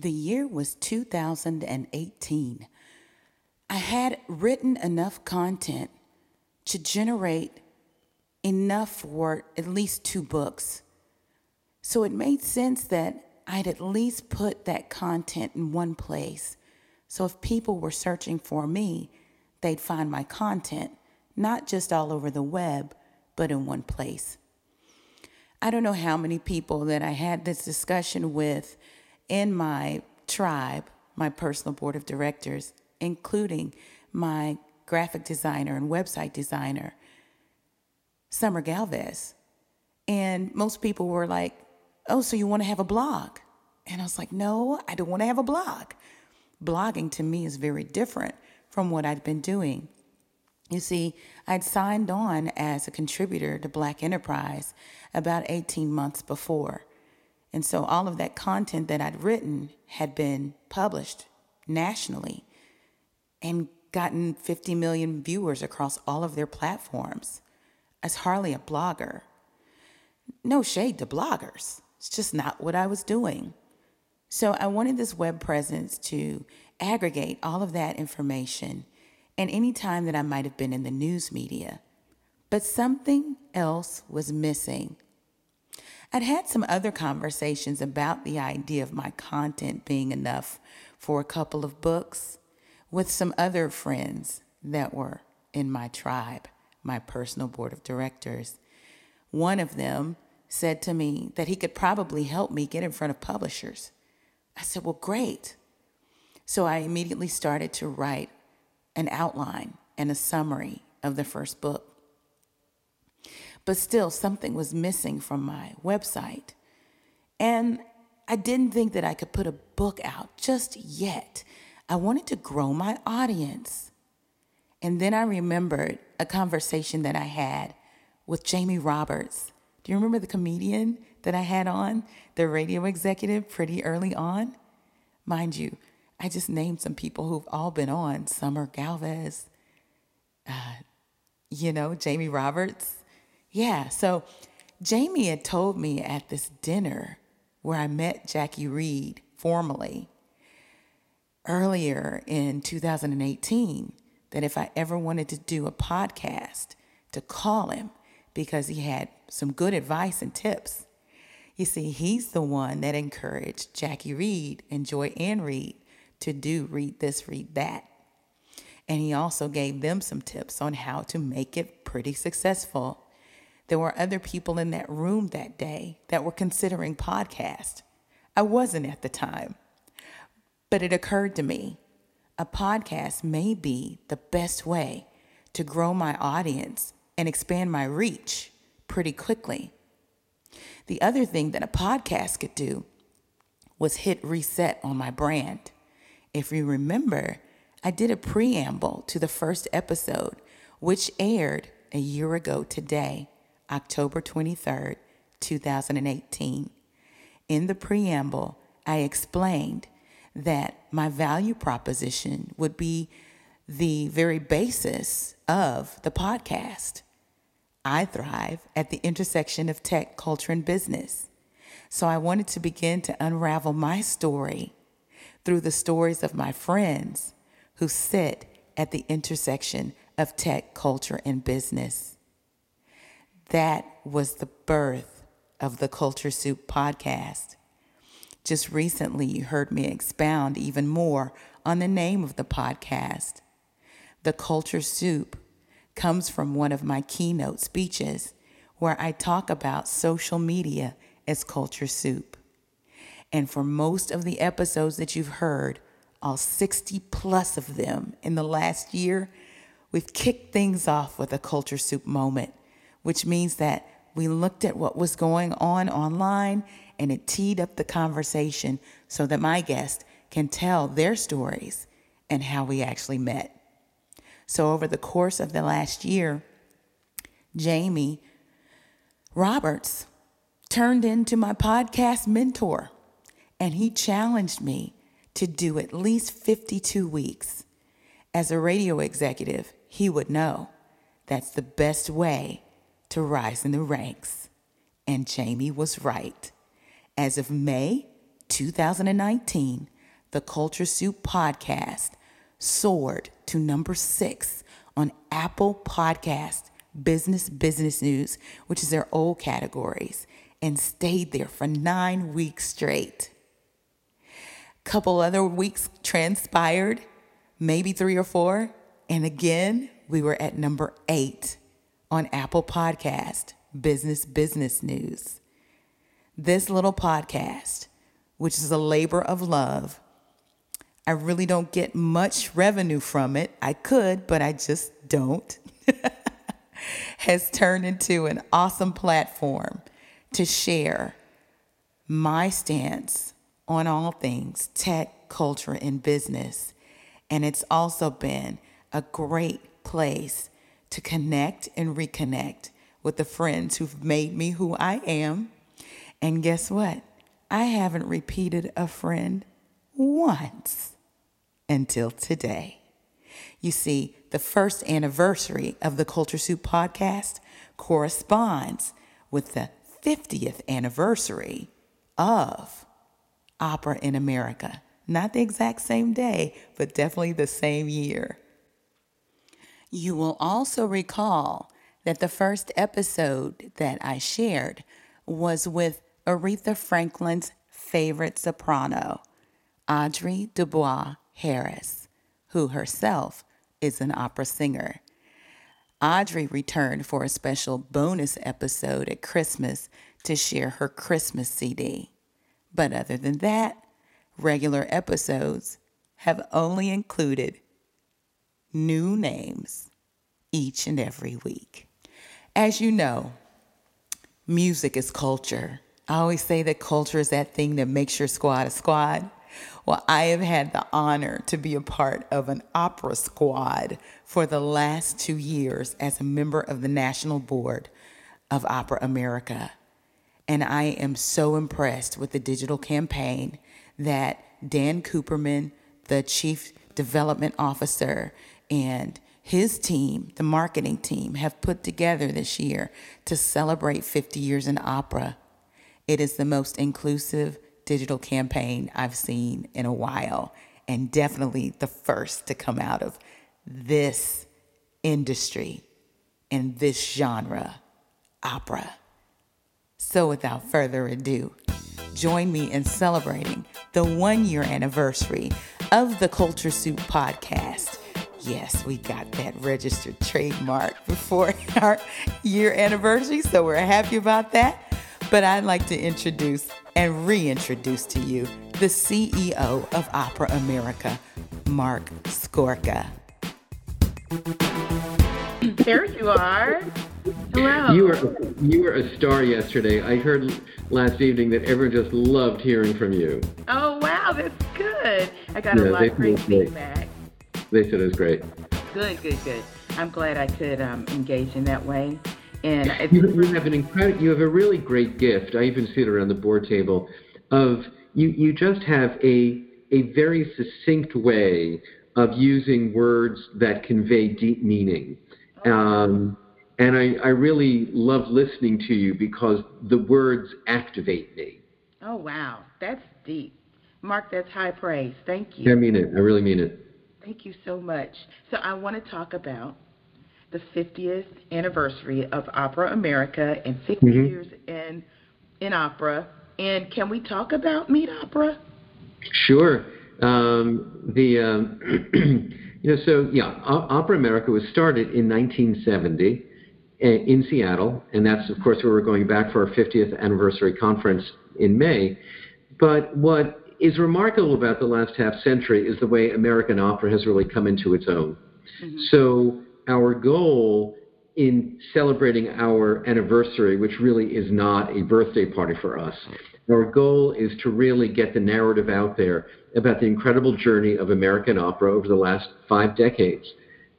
The year was 2018. I had written enough content to generate enough for at least two books. So it made sense that I'd at least put that content in one place. So if people were searching for me, they'd find my content, not just all over the web, but in one place. I don't know how many people that I had this discussion with in my tribe, my personal board of directors, including my graphic designer and website designer, Summer Galvez. And most people were like, Oh, so you want to have a blog? And I was like, No, I don't want to have a blog. Blogging to me is very different from what I'd been doing. You see, I'd signed on as a contributor to Black Enterprise about 18 months before. And so all of that content that I'd written had been published nationally and gotten 50 million viewers across all of their platforms. As hardly a blogger. No shade to bloggers. It's just not what I was doing. So I wanted this web presence to aggregate all of that information and any time that I might have been in the news media. But something else was missing. I'd had some other conversations about the idea of my content being enough for a couple of books with some other friends that were in my tribe, my personal board of directors. One of them said to me that he could probably help me get in front of publishers. I said, Well, great. So I immediately started to write an outline and a summary of the first book. But still, something was missing from my website. And I didn't think that I could put a book out just yet. I wanted to grow my audience. And then I remembered a conversation that I had with Jamie Roberts. Do you remember the comedian that I had on, the radio executive, pretty early on? Mind you, I just named some people who've all been on Summer Galvez, uh, you know, Jamie Roberts, yeah, so Jamie had told me at this dinner where I met Jackie Reed formally earlier in 2018 that if I ever wanted to do a podcast, to call him because he had some good advice and tips. You see, he's the one that encouraged Jackie Reed and Joy-Ann Reid to do read this, read that. And he also gave them some tips on how to make it pretty successful there were other people in that room that day that were considering podcast. I wasn't at the time. But it occurred to me a podcast may be the best way to grow my audience and expand my reach pretty quickly. The other thing that a podcast could do was hit reset on my brand. If you remember, I did a preamble to the first episode, which aired a year ago today. October 23rd, 2018. In the preamble, I explained that my value proposition would be the very basis of the podcast. I thrive at the intersection of tech, culture, and business. So I wanted to begin to unravel my story through the stories of my friends who sit at the intersection of tech, culture, and business. That was the birth of the Culture Soup podcast. Just recently, you heard me expound even more on the name of the podcast. The Culture Soup comes from one of my keynote speeches where I talk about social media as culture soup. And for most of the episodes that you've heard, all 60 plus of them in the last year, we've kicked things off with a culture soup moment which means that we looked at what was going on online and it teed up the conversation so that my guests can tell their stories and how we actually met. So, over the course of the last year, Jamie Roberts turned into my podcast mentor, and he challenged me to do at least 52 weeks. As a radio executive, he would know that's the best way to rise in the ranks. And Jamie was right. As of May 2019, the Culture Soup podcast soared to number six on Apple Podcast Business Business News, which is their old categories, and stayed there for nine weeks straight. Couple other weeks transpired, maybe three or four, and again, we were at number eight on Apple Podcast Business Business News. This little podcast, which is a labor of love, I really don't get much revenue from it. I could, but I just don't. has turned into an awesome platform to share my stance on all things tech, culture, and business. And it's also been a great place to connect and reconnect with the friends who've made me who I am. And guess what? I haven't repeated a friend once until today. You see, the first anniversary of the Culture Soup podcast corresponds with the 50th anniversary of Opera in America. Not the exact same day, but definitely the same year. You will also recall that the first episode that I shared was with Aretha Franklin's favorite soprano, Audrey Dubois Harris, who herself is an opera singer. Audrey returned for a special bonus episode at Christmas to share her Christmas CD. But other than that, regular episodes have only included new names each and every week. As you know, music is culture. I always say that culture is that thing that makes your squad a squad. Well, I have had the honor to be a part of an opera squad for the last two years as a member of the National Board of Opera America. And I am so impressed with the digital campaign that Dan Cooperman, the Chief Development Officer, and his team, the marketing team, have put together this year to celebrate 50 years in opera. It is the most inclusive, digital campaign I've seen in a while, and definitely the first to come out of this industry and this genre, opera. So, without further ado, join me in celebrating the one year anniversary of the Culture Soup podcast. Yes, we got that registered trademark before our year anniversary, so we're happy about that. But I'd like to introduce and reintroduce to you the CEO of Opera America, Marc Scorca. There you are. Hello. You were you were a star yesterday. I heard last evening that everyone just loved hearing from you. Oh wow, that's good. I got yeah, a lot of great feedback. They said it was great. Good, good, good. I'm glad I could um, engage in that way. And you, you have an incredible, you have a really great gift. I even see it around the board table. Of you, you just have a a very succinct way of using words that convey deep meaning. Um, and I, I really love listening to you because the words activate me. Oh, wow. That's deep. Mark, that's high praise. Thank you. I mean it. I really mean it. Thank you so much. So I want to talk about the 50th anniversary of Opera America and 50 mm-hmm. years in in opera. And can we talk about Meet Opera? Sure. Um, the um, you know so yeah, o- Opera America was started in 1970 eh, in Seattle, and that's of course where we're going back for our 50th anniversary conference in May. But what is remarkable about the last half century is the way American opera has really come into its own. Mm-hmm. So our goal in celebrating our anniversary, which really is not a birthday party for us. Our goal is to really get the narrative out there about the incredible journey of American opera over the last five decades.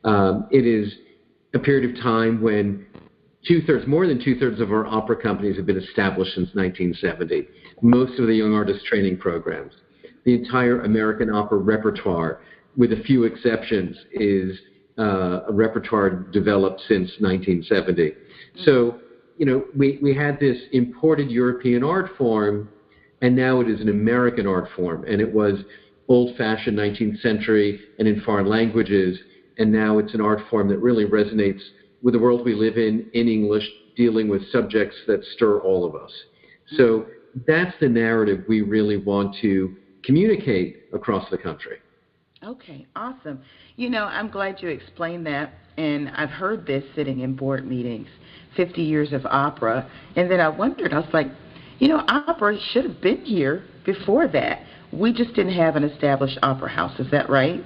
Um, it is a period of time when two thirds, more than two thirds of our opera companies have been established since 1970. Most of the young artist training programs, the entire American opera repertoire, with a few exceptions, is uh, a repertoire developed since 1970. So, you know, we, we had this imported European art form, and now it is an American art form, and it was old-fashioned 19th century and in foreign languages, and now it's an art form that really resonates with the world we live in in English, dealing with subjects that stir all of us. So that's the narrative we really want to communicate across the country. Okay, awesome. You know, I'm glad you explained that, and I've heard this sitting in board meetings 50 years of opera. And then I wondered, I was like, you know, opera should have been here before that. We just didn't have an established opera house. Is that right?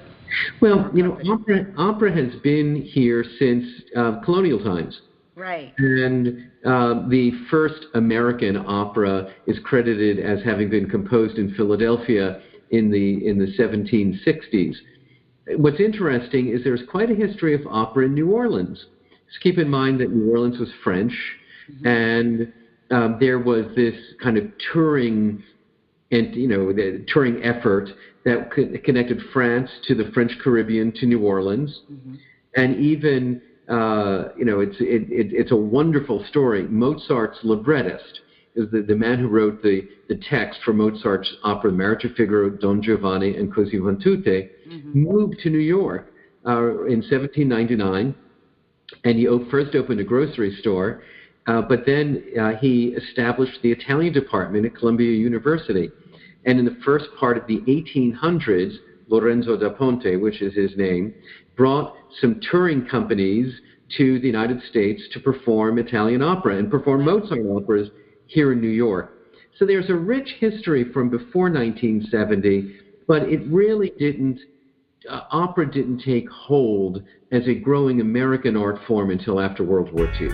Well, you know, opera, opera has been here since uh, colonial times. Right. And uh, the first American opera is credited as having been composed in Philadelphia in the in the 1760s. What's interesting is there's quite a history of opera in New Orleans. Just keep in mind that New Orleans was French, mm-hmm. and um, there was this kind of touring and you know the touring effort that connected France to the French Caribbean to New Orleans, mm-hmm. and even uh, you know it's it, it, it's a wonderful story. Mozart's librettist is the, the man who wrote the, the text for Mozart's opera Marriage of Figaro, Don Giovanni, and Così fan tutte, mm-hmm. moved to New York uh, in 1799, and he first opened a grocery store, uh, but then uh, he established the Italian department at Columbia University. And in the first part of the 1800s, Lorenzo da Ponte, which is his name, brought some touring companies to the United States to perform Italian opera and perform Mozart operas here in New York. So there's a rich history from before 1970, but it really didn't, uh, opera didn't take hold as a growing American art form until after World War II.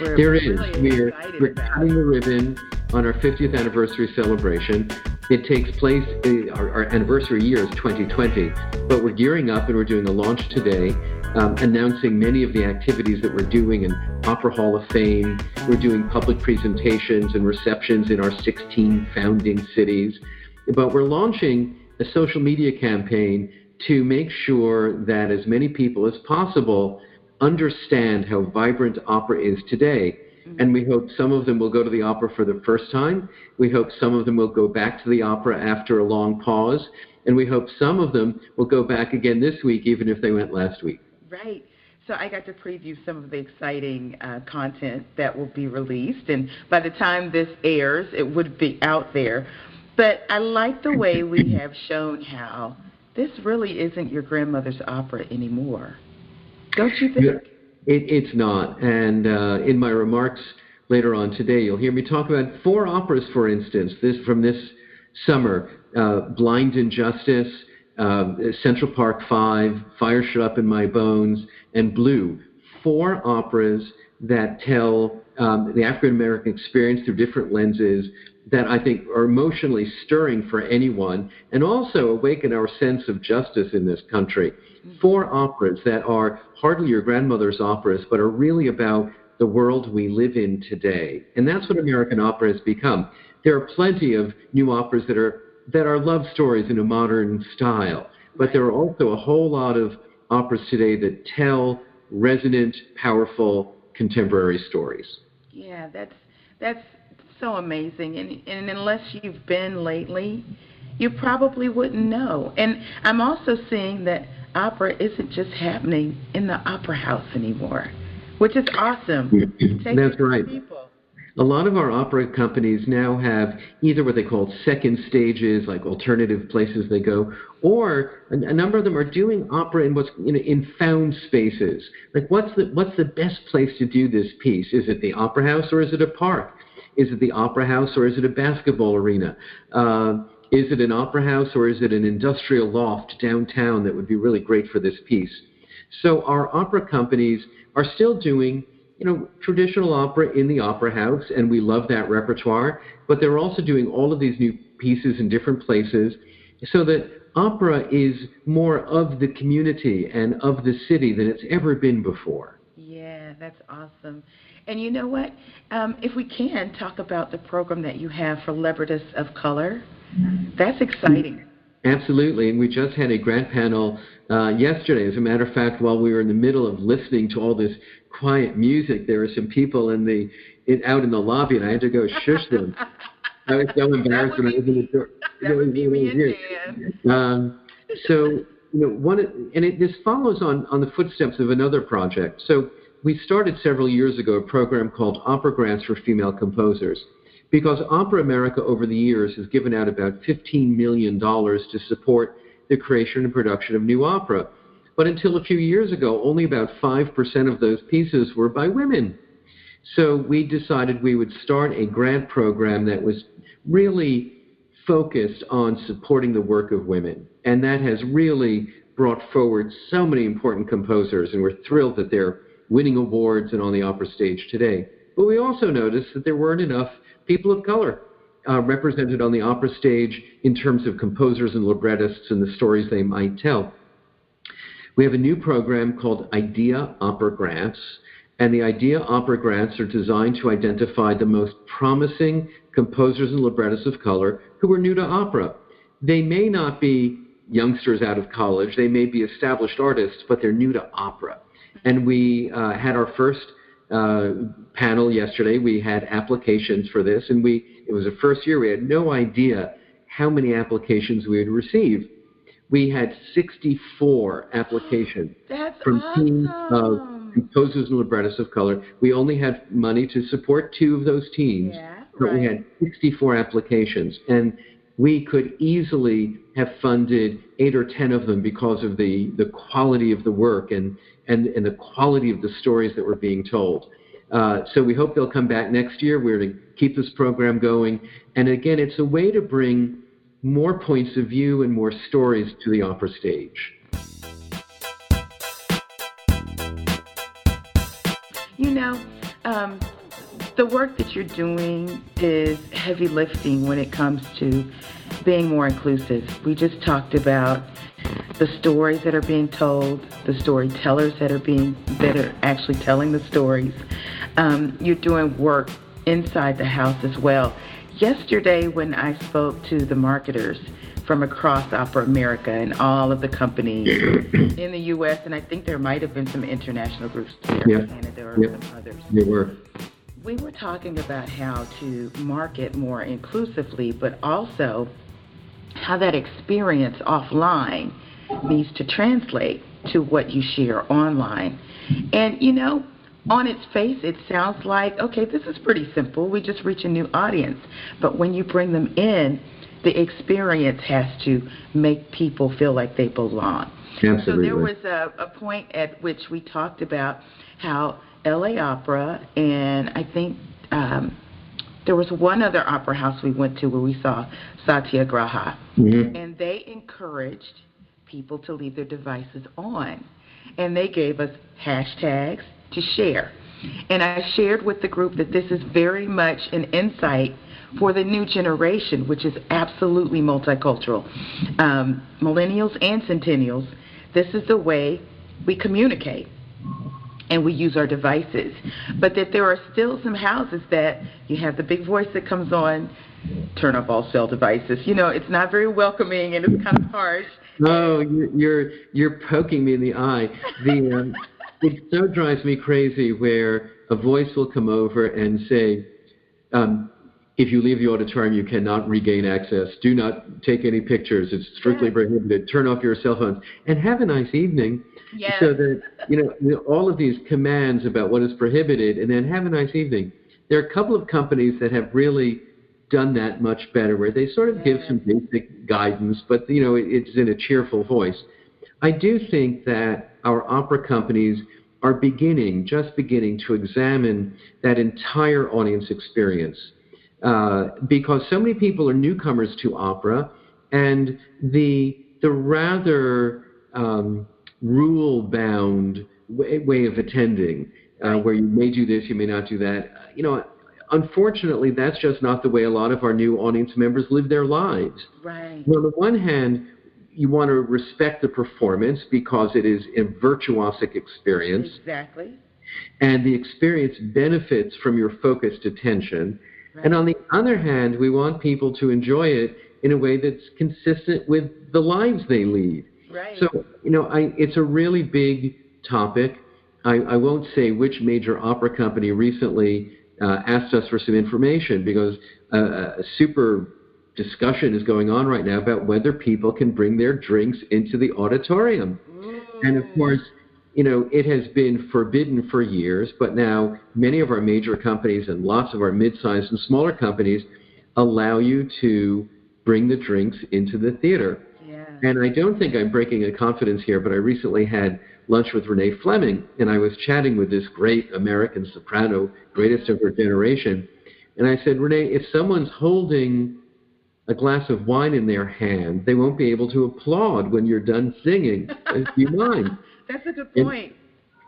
We're there is. Really we're we're cutting the ribbon on our 50th anniversary celebration. It takes place, uh, our, our, anniversary year is 2020, but we're gearing up and we're doing a launch today, um, announcing many of the activities that we're doing in Opera Hall of Fame. We're doing public presentations and receptions in our 16 founding cities. But we're launching a social media campaign to make sure that as many people as possible understand how vibrant opera is today Mm-hmm. And we hope some of them will go to the opera for the first time. We hope some of them will go back to the opera after a long pause. And we hope some of them will go back again this week, even if they went last week. Right. So I got to preview some of the exciting uh, content that will be released. And by the time this airs, it would be out there. But I like the way we have shown how this really isn't your grandmother's opera anymore. Don't you think? It, it's not. And uh, in my remarks later on today, you'll hear me talk about four operas, for instance, this from this summer: uh, Blind Injustice, uh, Central Park Five, Fire Shut Up in My Bones, and Blue. Four operas that tell um, the African American experience through different lenses that I think are emotionally stirring for anyone and also awaken our sense of justice in this country four operas that are hardly your grandmother's operas, but are really about the world we live in today. And that's what American opera has become. There are plenty of new operas that are that are love stories in a modern style, but there are also a whole lot of operas today that tell resonant, powerful contemporary stories. Yeah, that's that's so amazing. And and unless you've been lately, you probably wouldn't know. And I'm also seeing that opera isn't just happening in the opera house anymore, which is awesome. That's right. A lot of our opera companies now have either what they call second stages, like alternative places they go, or a, a number of them are doing opera in what's you know, in found spaces. Like what's the what's the best place to do this piece? Is it the opera house or is it a park? Is it the opera house or is it a basketball arena? Uh, is it an opera house or is it an industrial loft downtown that would be really great for this piece? So our opera companies are still doing, you know, traditional opera in the opera house, and we love that repertoire. But they're also doing all of these new pieces in different places, so that opera is more of the community and of the city than it's ever been before. Yeah, that's awesome. And you know what? Um, if we can talk about the program that you have for librettists of color, that's exciting. Absolutely, and we just had a grant panel uh, yesterday. As a matter of fact, while we were in the middle of listening to all this quiet music, there were some people in the in, out in the lobby, and I had to go shush them. I was so embarrassed when I opened the door. That would be me and Um, so, you know, one, and it, this follows on, on the footsteps of another project. So, we started several years ago a program called Opera Grants for Female Composers because Opera America over the years has given out about $15 million to support the creation and production of new opera. But until a few years ago, only about 5% of those pieces were by women. So we decided we would start a grant program that was really focused on supporting the work of women. And that has really brought forward so many important composers, and we're thrilled that they're winning awards and on the opera stage today. But we also noticed that there weren't enough people of color uh, represented on the opera stage in terms of composers and librettists and the stories they might tell. We have a new program called Idea Opera Grants, and the Idea Opera Grants are designed to identify the most promising composers and librettists of color who are new to opera. They may not be youngsters out of college, they may be established artists, but they're new to opera. And we uh, had our first uh, panel yesterday. We had applications for this, and we it was the first year. We had no idea how many applications we would receive. We had 64 applications That's from teams of composers and librettists of color. We only had money to support two of those teams, Yeah, but we had 64 applications, and we could easily have funded eight or ten of them because of the, the quality of the work and, and, and the quality of the stories that were being told. Uh, so we hope they'll come back next year. We're to keep this program going. And again, it's a way to bring more points of view and more stories to the opera stage. You know, um, the work that you're doing is heavy lifting when it comes to being more inclusive. We just talked about the stories that are being told, the storytellers that are being that are actually telling the stories. Um, you're doing work inside the house as well. Yesterday, when I spoke to the marketers from across Opera America and all of the companies in the U.S., and I think there might have been some international groups there, Yeah. Canada or Yep. some others. They were. We were talking about how to market more inclusively, but also how that experience offline needs to translate to what you share online. And you know, on its face, it sounds like, okay, this is pretty simple. We just reach a new audience. But when you bring them in, the experience has to make people feel like they belong. Absolutely. So there was a, a point at which we talked about how LA Opera and I think um, there was one other opera house we went to where we saw Satyagraha, Mhm. and they encouraged people to leave their devices on, and they gave us hashtags to share. And I shared with the group that this is very much an insight for the new generation, which is absolutely multicultural. Um, millennials and centennials, this is the way we communicate and we use our devices. But that there are still some houses that you have the big voice that comes on, turn off all cell devices. You know, it's not very welcoming and it's kind of harsh. Oh, you're you're, poking me in the eye. The um, it so drives me crazy where a voice will come over and say, um, "If you leave the auditorium, you cannot regain access. Do not take any pictures. It's strictly Yes. prohibited. Turn off your cell phones and have a nice evening." Yes. So that you know all of these commands about what is prohibited, and then have a nice evening. There are a couple of companies that have really done that much better, where they sort of give some basic guidance, but you know it, it's in a cheerful voice. I do think that our opera companies are beginning, just beginning, to examine that entire audience experience. uh, because so many people are newcomers to opera, and the the rather um, rule bound way, way, of attending, uh, where you may do this, you may not do that. You know, unfortunately, that's just not the way a lot of our new audience members live their lives. Right. on the one hand, you want to respect the performance because it is a virtuosic experience. Exactly. And the experience benefits from your focused attention. Right. And on the other hand, we want people to enjoy it in a way that's consistent with the lives they lead. Right. So, you know, I, it's a really big topic. I, I won't say which major opera company recently uh, asked us for some information because uh, a super discussion is going on right now about whether people can bring their drinks into the auditorium. Ooh. And of course, you know, it has been forbidden for years, but now many of our major companies and lots of our mid-sized and smaller companies allow you to bring the drinks into the theater. And I don't think I'm breaking a confidence here, but I recently had lunch with Renee Fleming, and I was chatting with this great American soprano, greatest of her generation. And I said, Renee, if someone's holding a glass of wine in their hand, they won't be able to applaud when you're done singing. Do you mind? That's a good point.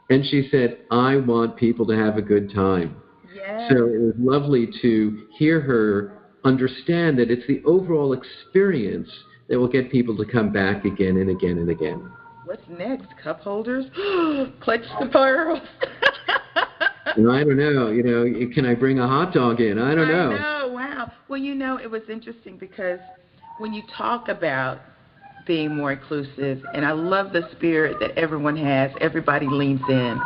And, and she said, I want people to have a good time. Yes. So it was lovely to hear her understand that it's the overall experience that will get people to come back again and again and again. What's next? Cup holders? Clutch the pearls. you know, I don't know. You know, can I bring a hot dog in? I don't know. I know. Wow. Well, you know, it was interesting because when you talk about being more inclusive, and I love the spirit that everyone has, everybody leans in.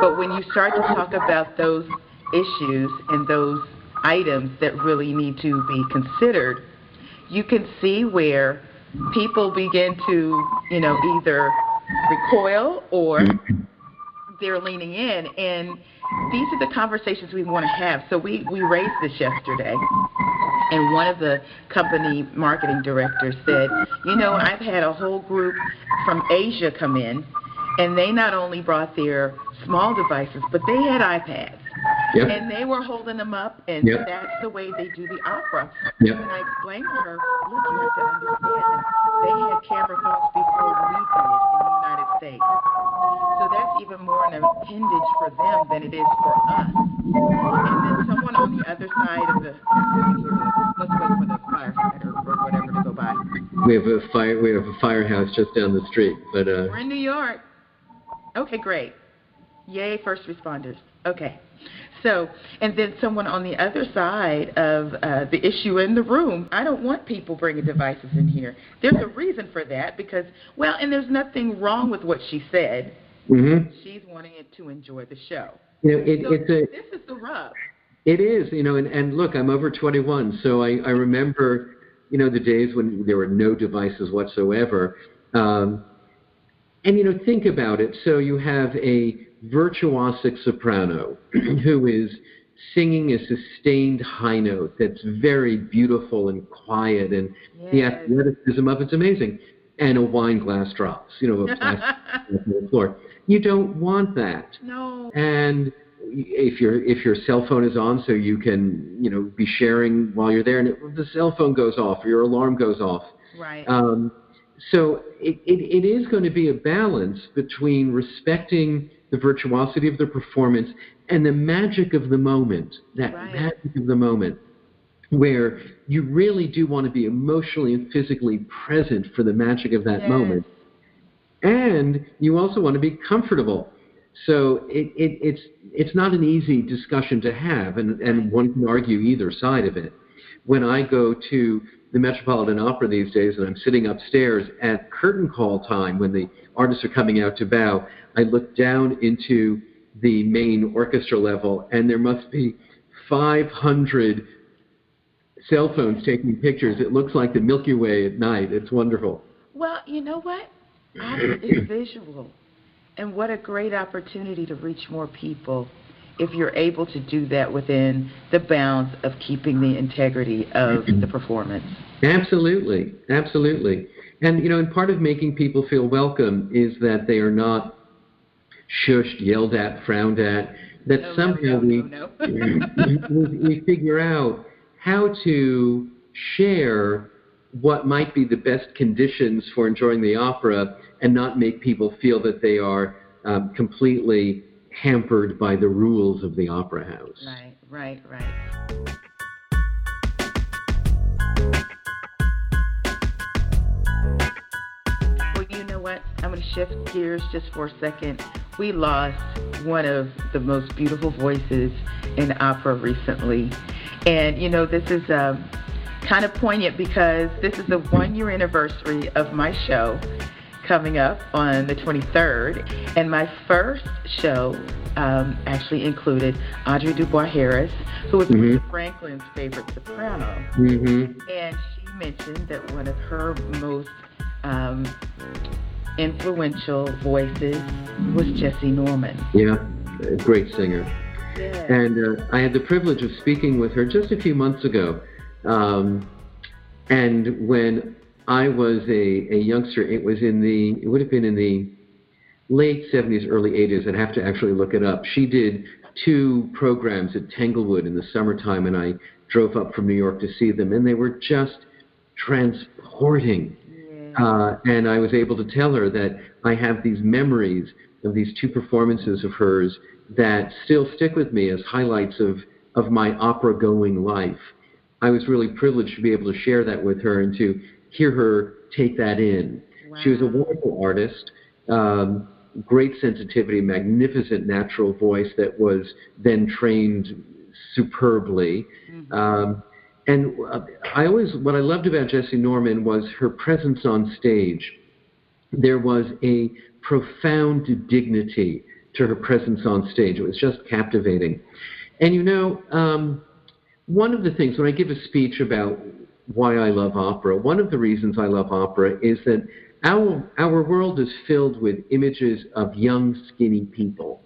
But when you start to talk about those issues and those items that really need to be considered, you can see where people begin to, you know, either recoil or mm-hmm. they're leaning in. And these are the conversations we want to have. So we, we raised this yesterday. And one of the company marketing directors said, you know, I've had a whole group from Asia come in, and they not only brought their small devices, but they had iPads. Yep. And they were holding them up, and yep. that's the way they do the opera. Yep. And I explained to her, look, you have to understand, they had camera phones before we did in the United States. So that's even more an appendage for them than it is for us. And then someone on the other side of the, let's wait for the firefighter or whatever to go by. We have a fire. We have a firehouse just down the street, but uh, we're in New York. Okay, great. Yay, first responders. Okay. So, and then someone on the other side of uh, the issue in the room, I don't want people bringing devices in here. There's a reason for that because, well, and there's nothing wrong with what she said. Mm-hmm. She's wanting it to enjoy the show. You know, it, so it's a, this is the rub. It is, you know, and, and look, I'm over 21, so I, I remember, you know, the days when there were no devices whatsoever. Um, and, you know, think about it. So you have a virtuosic soprano who is singing a sustained high note that's very beautiful and quiet, and yes. the athleticism of it's amazing. And a wine glass drops, you know, a plastic on the floor. You don't want that. No. And if your if your cell phone is on, so you can you know be sharing while you're there, and it, the cell phone goes off or your alarm goes off. Right. Um, so it, it, it is going to be a balance between respecting the virtuosity of the performance and the magic of the moment, that right. magic of the moment, where you really do want to be emotionally and physically present for the magic of that yes. moment. And you also want to be comfortable. So it, it, it's, it's not an easy discussion to have, and, and one can argue either side of it. When I go to the Metropolitan Opera these days, and I'm sitting upstairs at curtain call time when the artists are coming out to bow, I look down into the main orchestra level, and there must be 500 cell phones taking pictures. It looks like the Milky Way at night. It's wonderful. Well, you know what? Opera is visual. And what a great opportunity to reach more people if you're able to do that within the bounds of keeping the integrity of the performance. Absolutely, absolutely. And you know, and part of making people feel welcome is that they are not shushed, yelled at, frowned at. That no, somehow no, we, no, we we figure out how to share what might be the best conditions for enjoying the opera and not make people feel that they are um, completely hampered by the rules of the opera house. Right, right, right. Well, you know what? I'm going to shift gears just for a second. We lost one of the most beautiful voices in opera recently. And, you know, this is um, kind of poignant because this is the one year anniversary of my show coming up on the 23rd. And my first show um, actually included Audrey Dubois Harris, who was mm-hmm. Franklin's favorite soprano. Mm-hmm. And she mentioned that one of her most um, influential voices was Jessye Norman. Yeah, a great singer. Yeah. And uh, I had the privilege of speaking with her just a few months ago. Um, and when I was a, a youngster, it was in the, it would have been in the late 70s, early 80s. I'd have to actually look it up. She did two programs at Tanglewood in the summertime, and I drove up from New York to see them, and they were just transporting. Uh, and I was able to tell her that I have these memories of these two performances of hers that still stick with me as highlights of, of my opera going life. I was really privileged to be able to share that with her and to hear her take that in. Wow. She was a wonderful artist, um, great sensitivity, magnificent natural voice that was then trained superbly. Mm-hmm. Um, and uh, I always, what I loved about Jessye Norman was her presence on stage. There was a profound dignity to her presence on stage. It was just captivating. And you know, um, one of the things when I give a speech about why I love opera, one of the reasons I love opera is that our our world is filled with images of young, skinny people.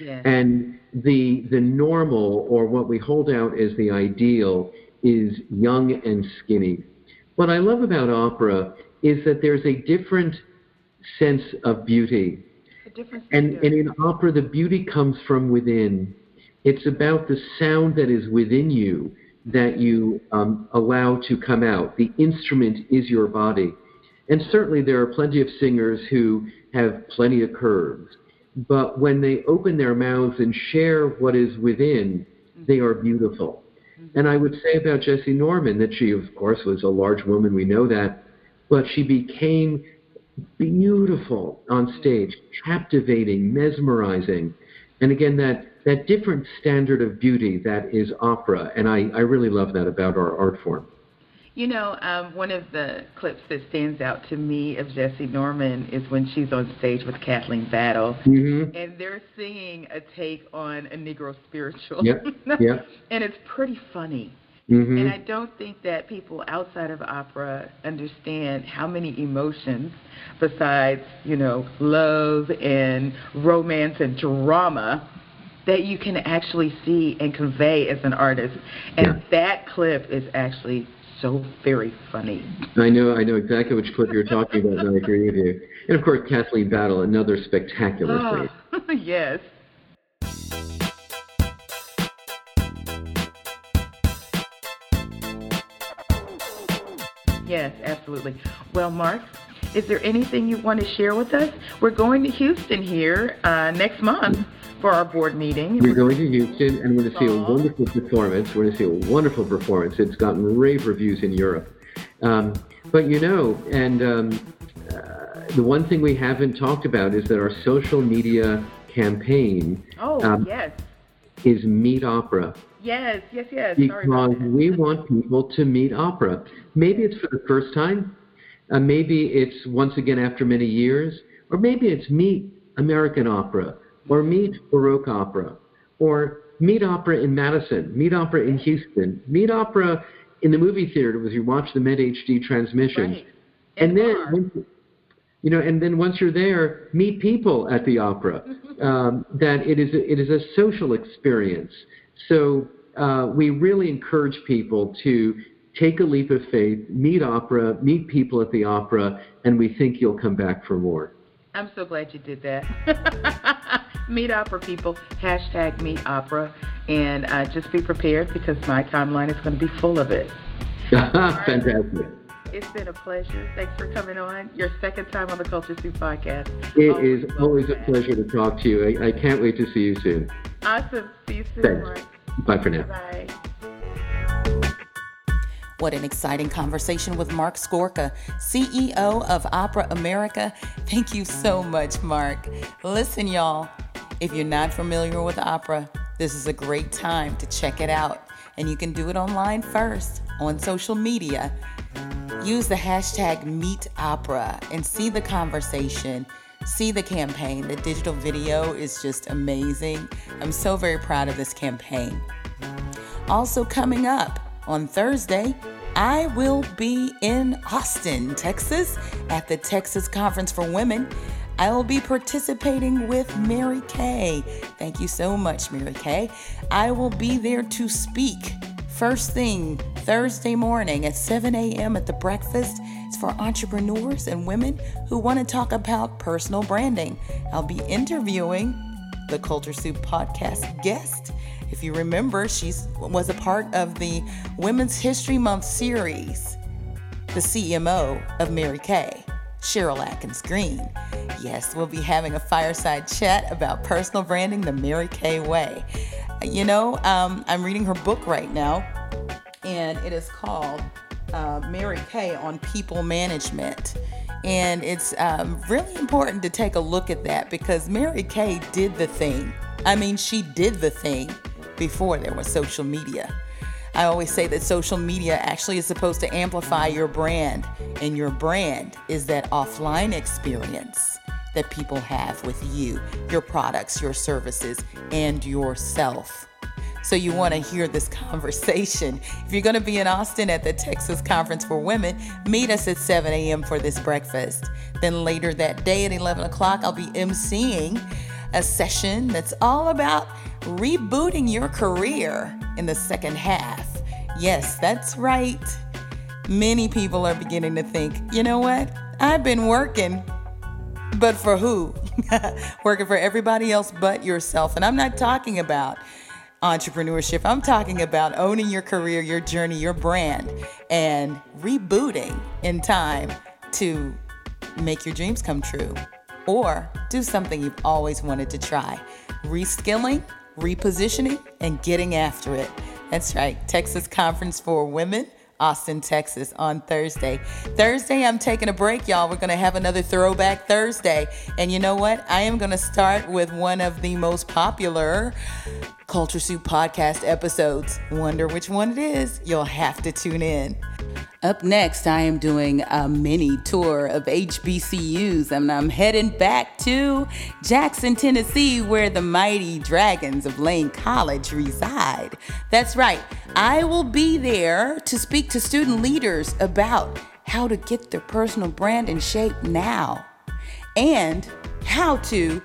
Yes. And the the normal or what we hold out as the ideal is young and skinny. What I love about opera is that there's a different sense of beauty. And, and in opera, the beauty comes from within. It's about the sound that is within you that you um, allow to come out. The instrument is your body. And certainly there are plenty of singers who have plenty of curves. But when they open their mouths and share what is within, they are beautiful. And I would say about Jessye Norman that she, of course, was a large woman, we know that, but she became beautiful on stage, captivating, mesmerizing. And again, that, that different standard of beauty that is opera. And I, I really love that about our art form. You know, um, one of the clips that stands out to me of Jessye Norman is when she's on stage with Kathleen Battle, Mm-hmm. and they're singing a take on a Negro spiritual. Yep, yep. and it's pretty funny. Mm-hmm. And I don't think that people outside of opera understand how many emotions, besides, you know, love and romance and drama, that you can actually see and convey as an artist. And Yeah. that clip is actually so very funny. I know, I know exactly which clip you're talking about, and I agree with you. And of course, Kathleen Battle, another spectacular. Ah, yes. Yes, absolutely. Well, Mark, is there anything you want to share with us? We're going to Houston here uh, next month for our board meeting. We're going to Houston, and we're going to see a wonderful performance. We're going to see a wonderful performance. It's gotten rave reviews in Europe. Um, but you know, and um, uh, the one thing we haven't talked about is that our social media campaign Oh, um, yes. is Meet Opera. Yes, yes, yes. Because we want people to meet opera. Maybe it's for the first time, uh, maybe it's once again after many years, or maybe it's meet American opera, or meet Baroque opera, or meet opera in Madison, meet opera in Houston, meet opera in the movie theater as you watch the Met HD transmission. Right. And then, once- you know, and then once you're there, meet people at the opera. Um, that it is a, it is a social experience. So uh, we really encourage people to take a leap of faith, meet opera, meet people at the opera, and we think you'll come back for more. I'm so glad you did that. meet opera people. Hashtag meet opera. And uh, just be prepared because my timeline is going to be full of it. Fantastic. It's been a pleasure. Thanks for coming on. Your second time on the Culture Soup podcast. It always is always a pleasure to talk to you. I, I, can't wait to see you soon. Awesome. See you soon. Thanks. Bye for now. Bye. What an exciting conversation with Marc Scorca, CEO of Opera America. Thank you so much, Mark. Listen, y'all, if you're not familiar with opera, this is a great time to check it out. And you can do it online first on social media. Use the hashtag MeetOpera and see the conversation, see the campaign. The digital video is just amazing. I'm so very proud of this campaign. Also, coming up on Thursday, I will be in Austin, Texas at the Texas Conference for Women. I will be participating with Mary Kay. Thank you so much, Mary Kay. I will be there to speak first thing Thursday morning at 7 a.m. at the breakfast. It's for entrepreneurs and women who want to talk about personal branding. I'll be interviewing the Culture Soup podcast guest. If you remember, she was a part of the Women's History Month series, the CMO of Mary Kay. Sheryl Adkins Green. Yes, we'll be having a fireside chat about personal branding the Mary Kay way. You know, um, I'm reading her book right now, and it is called uh, Mary Kay on People Management. And it's um, really important to take a look at that because Mary Kay did the thing. I mean, she did the thing before there was social media. I always say that social media actually is supposed to amplify your brand, and your brand is that offline experience that people have with you, your products, your services, and yourself. So, you want to hear this conversation. If you're going to be in Austin at the Texas Conference for Women, meet us at 7 a.m. for this breakfast. Then later that day at 11 o'clock, I'll be emceeing a session that's all about rebooting your career in the second half. Yes, that's right. Many people are beginning to think, you know what? I've been working, but for who? working for everybody else but yourself. And I'm not talking about entrepreneurship. I'm talking about owning your career, your journey, your brand, and rebooting in time to make your dreams come true or do something you've always wanted to try. Reskilling, repositioning, and getting after it. That's right, Texas Conference for Women. Austin, Texas on Thursday. Thursday, I'm taking a break, y'all. We're going to have another Throwback Thursday. And you know what? I am going to start with one of the most popular Culture Soup podcast episodes. Wonder which one it is? You'll have to tune in. Up next, I am doing a mini tour of HBCUs, and I'm heading back to Jackson, Tennessee, where the mighty Dragons of Lane College reside. That's right, I will be there to speak to student leaders about how to get their personal brand in shape now and how to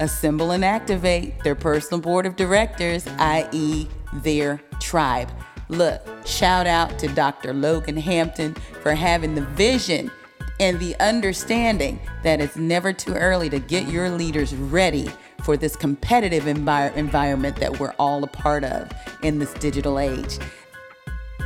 assemble and activate their personal board of directors, i.e., their tribe. Look, shout out to Dr. Logan Hampton for having the vision and the understanding that it's never too early to get your leaders ready for this competitive envir- environment that we're all a part of in this digital age.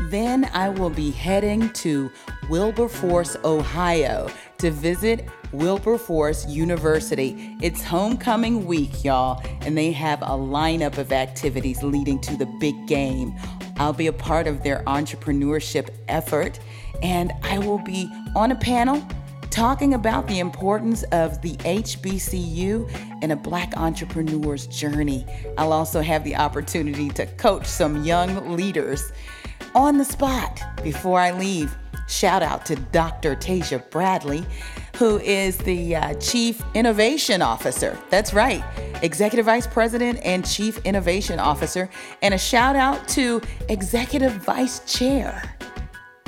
Then I will be heading to Wilberforce, Ohio to visit Wilberforce University. It's homecoming week, y'all, and they have a lineup of activities leading to the big game. I'll be a part of their entrepreneurship effort, and I will be on a panel talking about the importance of the HBCU in a Black entrepreneur's journey. I'll also have the opportunity to coach some young leaders on the spot before I leave. Shout out to Dr. Tasia Bradley, who is the uh, Chief Innovation Officer. That's right, Executive Vice President and Chief Innovation Officer. And a shout out to Executive Vice Chair,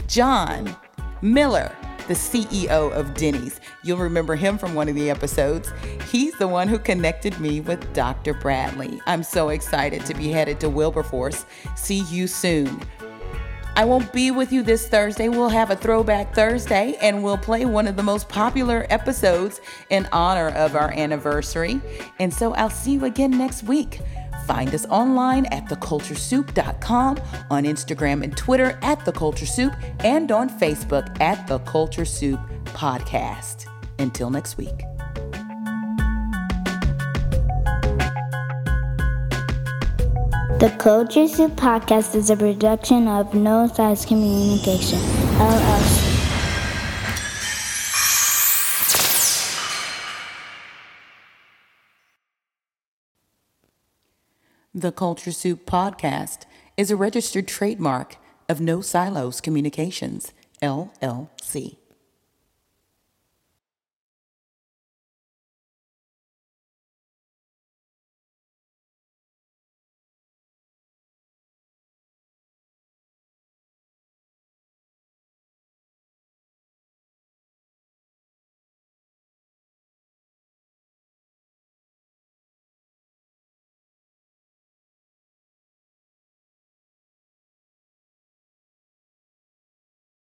John Miller, the CEO of Denny's. You'll remember him from one of the episodes. He's the one who connected me with Dr. Bradley. I'm so excited to be headed to Wilberforce. See you soon. I won't be with you this Thursday. We'll have a throwback Thursday and we'll play one of the most popular episodes in honor of our anniversary. And so I'll see you again next week. Find us online at theculturesoup.com, on Instagram and Twitter at The Culture Soup, and on Facebook at The Culture Soup Podcast. Until next week. The Culture Soup Podcast is a production of No Silos Communication, LLC. The Culture Soup Podcast is a registered trademark of No Silos Communications, LLC.